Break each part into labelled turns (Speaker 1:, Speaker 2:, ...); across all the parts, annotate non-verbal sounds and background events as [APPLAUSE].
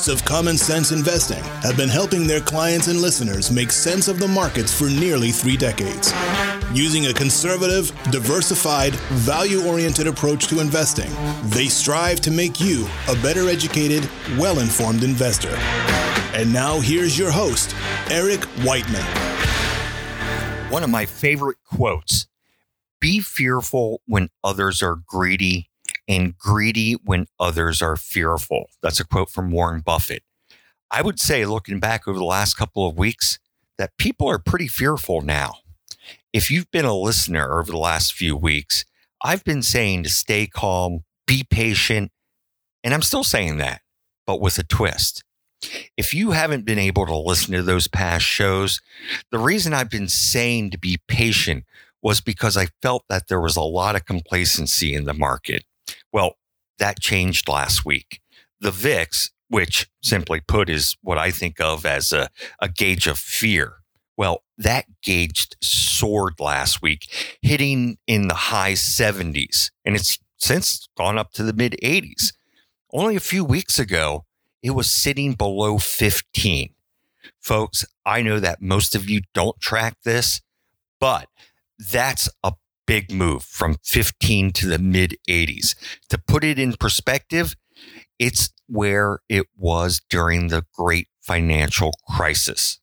Speaker 1: hosts of Common Sense Investing have been helping their clients and listeners make sense of the markets for nearly three decades. Using a conservative, diversified, value oriented approach to investing, they strive to make you a better educated, well informed investor. And now here's your host, Eric Whiteman.
Speaker 2: One of my favorite quotes be fearful when others are greedy and greedy when others are fearful. That's a quote from Warren Buffett. I would say, looking back over the last couple of weeks, that people are pretty fearful now. If you've been a listener over the last few weeks, I've been saying to stay calm, be patient, and I'm still saying that, but with a twist. If you haven't been able to listen to those past shows, the reason I've been saying to be patient was because I felt that there was a lot of complacency in the market. Well, that changed last week. The VIX, which simply put is what I think of as a, a gauge of fear. Well, that gauge soared last week, hitting in the high 70s, and it's since gone up to the mid 80s. Only a few weeks ago, it was sitting below 15. Folks, I know that most of you don't track this, but that's a big move from 15 to the mid 80s. To put it in perspective, it's where it was during the great financial crisis.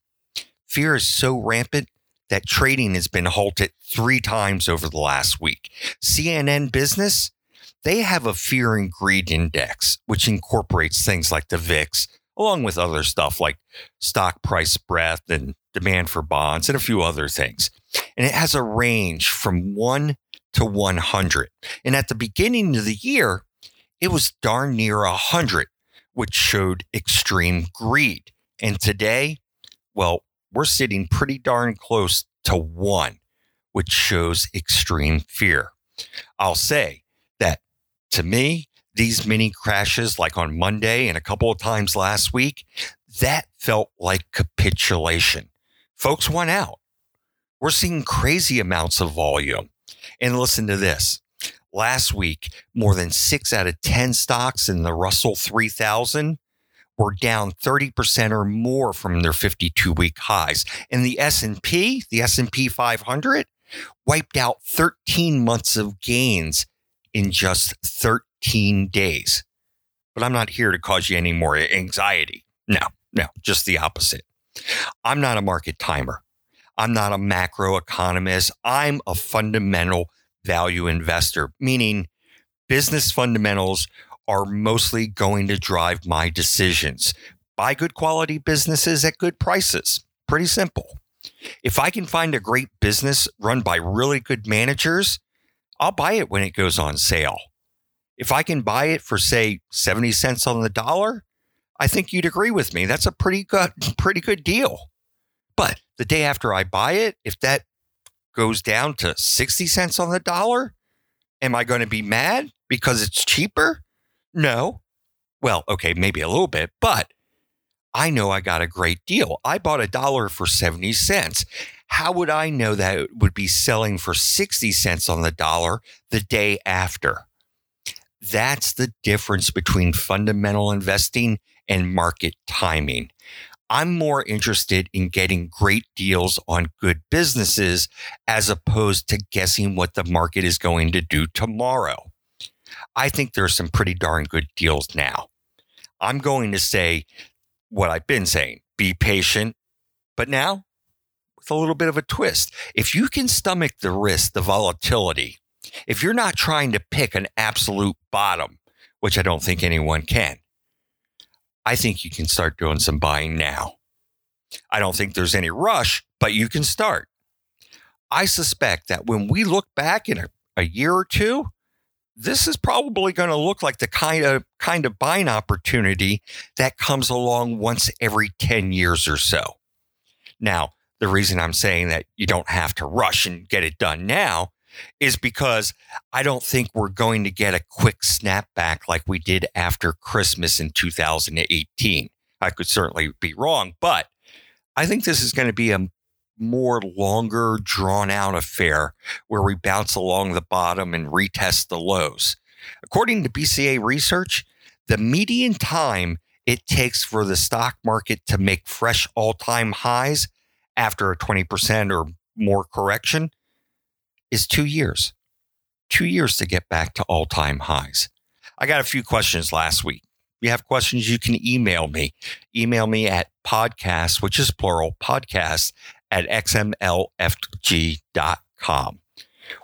Speaker 2: Fear is so rampant that trading has been halted three times over the last week. CNN Business, they have a fear and greed index, which incorporates things like the VIX, along with other stuff like stock price breadth and demand for bonds and a few other things. And it has a range from 1 to 100. And at the beginning of the year, it was darn near 100, which showed extreme greed. And today, well, we're sitting pretty darn close to 1, which shows extreme fear. I'll say that to me, these mini crashes like on Monday and a couple of times last week, that felt like capitulation. Folks went out. We're seeing crazy amounts of volume. And listen to this. Last week, more than 6 out of 10 stocks in the Russell 3000 were down 30% or more from their 52-week highs. And the S&P, the S&P 500 wiped out 13 months of gains in just 13 days. But I'm not here to cause you any more anxiety. No, no, just the opposite. I'm not a market timer. I'm not a macro economist. I'm a fundamental value investor, meaning business fundamentals are mostly going to drive my decisions. Buy good quality businesses at good prices. Pretty simple. If I can find a great business run by really good managers, I'll buy it when it goes on sale. If I can buy it for say 70 cents on the dollar, I think you'd agree with me. That's a pretty good [LAUGHS] pretty good deal. But the day after I buy it, if that goes down to 60 cents on the dollar, am I going to be mad because it's cheaper? No. Well, okay, maybe a little bit, but I know I got a great deal. I bought a dollar for 70 cents. How would I know that it would be selling for 60 cents on the dollar the day after? That's the difference between fundamental investing and market timing. I'm more interested in getting great deals on good businesses as opposed to guessing what the market is going to do tomorrow. I think there's some pretty darn good deals now. I'm going to say what I've been saying be patient, but now with a little bit of a twist. If you can stomach the risk, the volatility, if you're not trying to pick an absolute bottom, which I don't think anyone can, I think you can start doing some buying now. I don't think there's any rush, but you can start. I suspect that when we look back in a, a year or two, this is probably going to look like the kind of kind of buying opportunity that comes along once every 10 years or so. Now, the reason I'm saying that you don't have to rush and get it done now is because I don't think we're going to get a quick snapback like we did after Christmas in 2018. I could certainly be wrong, but I think this is going to be a more longer, drawn out affair where we bounce along the bottom and retest the lows. According to BCA research, the median time it takes for the stock market to make fresh all time highs after a 20% or more correction is two years. Two years to get back to all time highs. I got a few questions last week. If you have questions, you can email me. Email me at podcast, which is plural, podcast at xmlfg.com.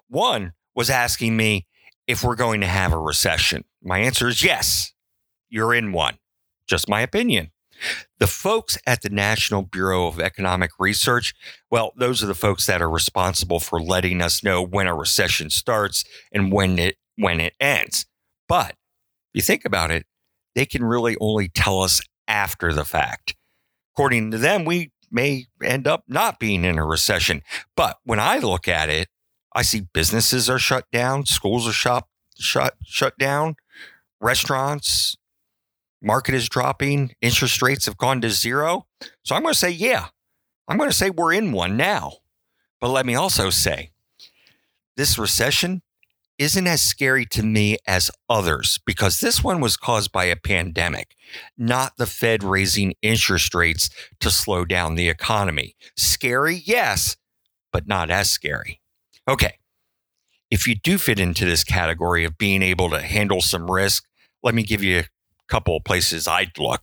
Speaker 2: One was asking me if we're going to have a recession. My answer is yes, you're in one. Just my opinion. The folks at the National Bureau of Economic Research, well, those are the folks that are responsible for letting us know when a recession starts and when it when it ends. But if you think about it, they can really only tell us after the fact. According to them, we may end up not being in a recession. But when I look at it, I see businesses are shut down, schools are shut shut shut down, restaurants, market is dropping, interest rates have gone to zero. So I'm going to say, yeah, I'm going to say we're in one now. But let me also say, this recession isn't as scary to me as others because this one was caused by a pandemic, not the Fed raising interest rates to slow down the economy. Scary, yes, but not as scary. Okay. If you do fit into this category of being able to handle some risk, let me give you couple of places I'd look.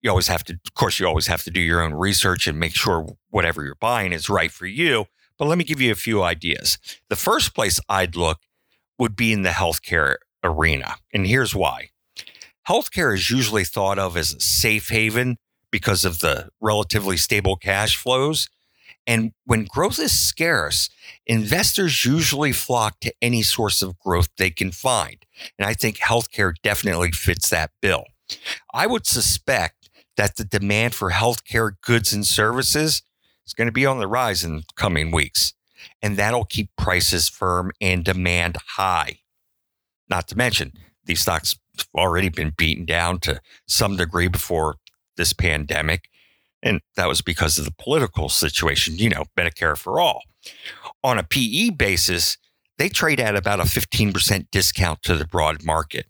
Speaker 2: You always have to, of course, you always have to do your own research and make sure whatever you're buying is right for you. But let me give you a few ideas. The first place I'd look would be in the healthcare arena. And here's why healthcare is usually thought of as a safe haven because of the relatively stable cash flows. And when growth is scarce, investors usually flock to any source of growth they can find. And I think healthcare definitely fits that bill. I would suspect that the demand for healthcare goods and services is going to be on the rise in coming weeks. And that'll keep prices firm and demand high. Not to mention, these stocks have already been beaten down to some degree before this pandemic. And that was because of the political situation, you know, Medicare for all. On a PE basis, they trade at about a 15% discount to the broad market.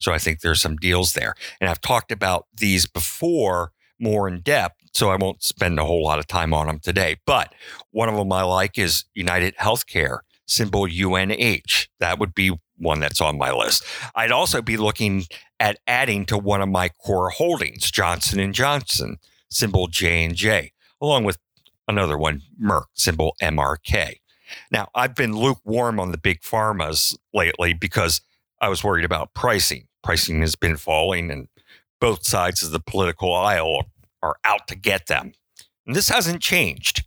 Speaker 2: So I think there's some deals there. And I've talked about these before more in depth, so I won't spend a whole lot of time on them today. But one of them I like is United Healthcare, symbol UNH. That would be one that's on my list. I'd also be looking at adding to one of my core holdings, Johnson and Johnson, symbol J and J, along with another one, Merck, symbol MRK. Now, I've been lukewarm on the big pharmas lately because I was worried about pricing. Pricing has been falling, and both sides of the political aisle are out to get them. And this hasn't changed.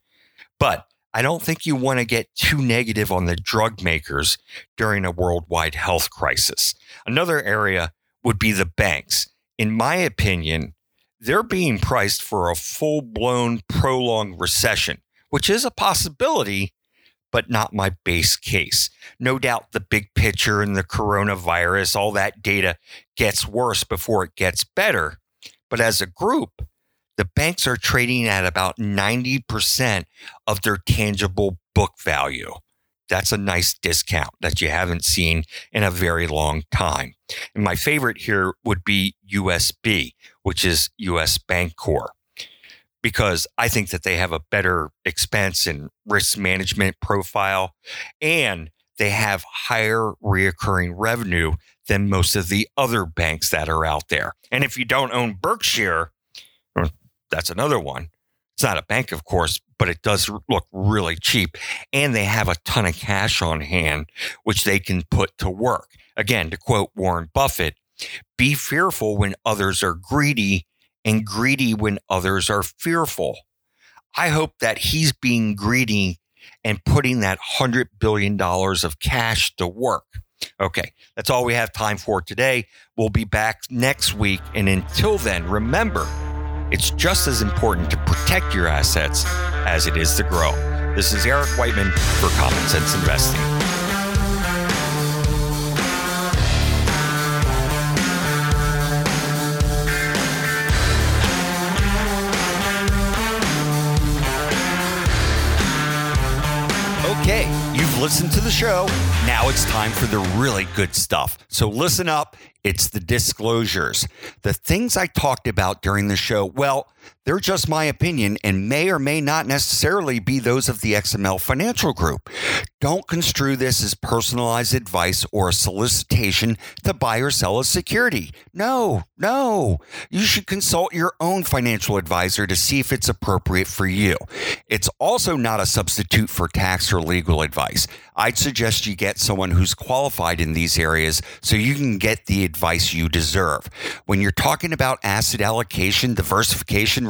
Speaker 2: But I don't think you want to get too negative on the drug makers during a worldwide health crisis. Another area would be the banks. In my opinion, they're being priced for a full blown, prolonged recession, which is a possibility, but not my base case. No doubt the big picture and the coronavirus, all that data gets worse before it gets better. But as a group, the banks are trading at about 90% of their tangible book value. That's a nice discount that you haven't seen in a very long time. And my favorite here would be USB, which is US Bancorp because I think that they have a better expense and risk management profile and they have higher reoccurring revenue than most of the other banks that are out there. And if you don't own Berkshire, that's another one. It's not a bank, of course, but it does look really cheap. And they have a ton of cash on hand, which they can put to work. Again, to quote Warren Buffett, be fearful when others are greedy and greedy when others are fearful. I hope that he's being greedy and putting that $100 billion of cash to work. Okay, that's all we have time for today. We'll be back next week. And until then, remember, it's just as important to protect your assets as it is to grow. This is Eric Whiteman for Common Sense Investing. Okay, you've listened to the show. Now it's time for the really good stuff. So listen up. It's the disclosures. The things I talked about during the show, well, they're just my opinion and may or may not necessarily be those of the XML Financial Group. Don't construe this as personalized advice or a solicitation to buy or sell a security. No, no. You should consult your own financial advisor to see if it's appropriate for you. It's also not a substitute for tax or legal advice. I'd suggest you get someone who's qualified in these areas so you can get the advice you deserve. When you're talking about asset allocation, diversification,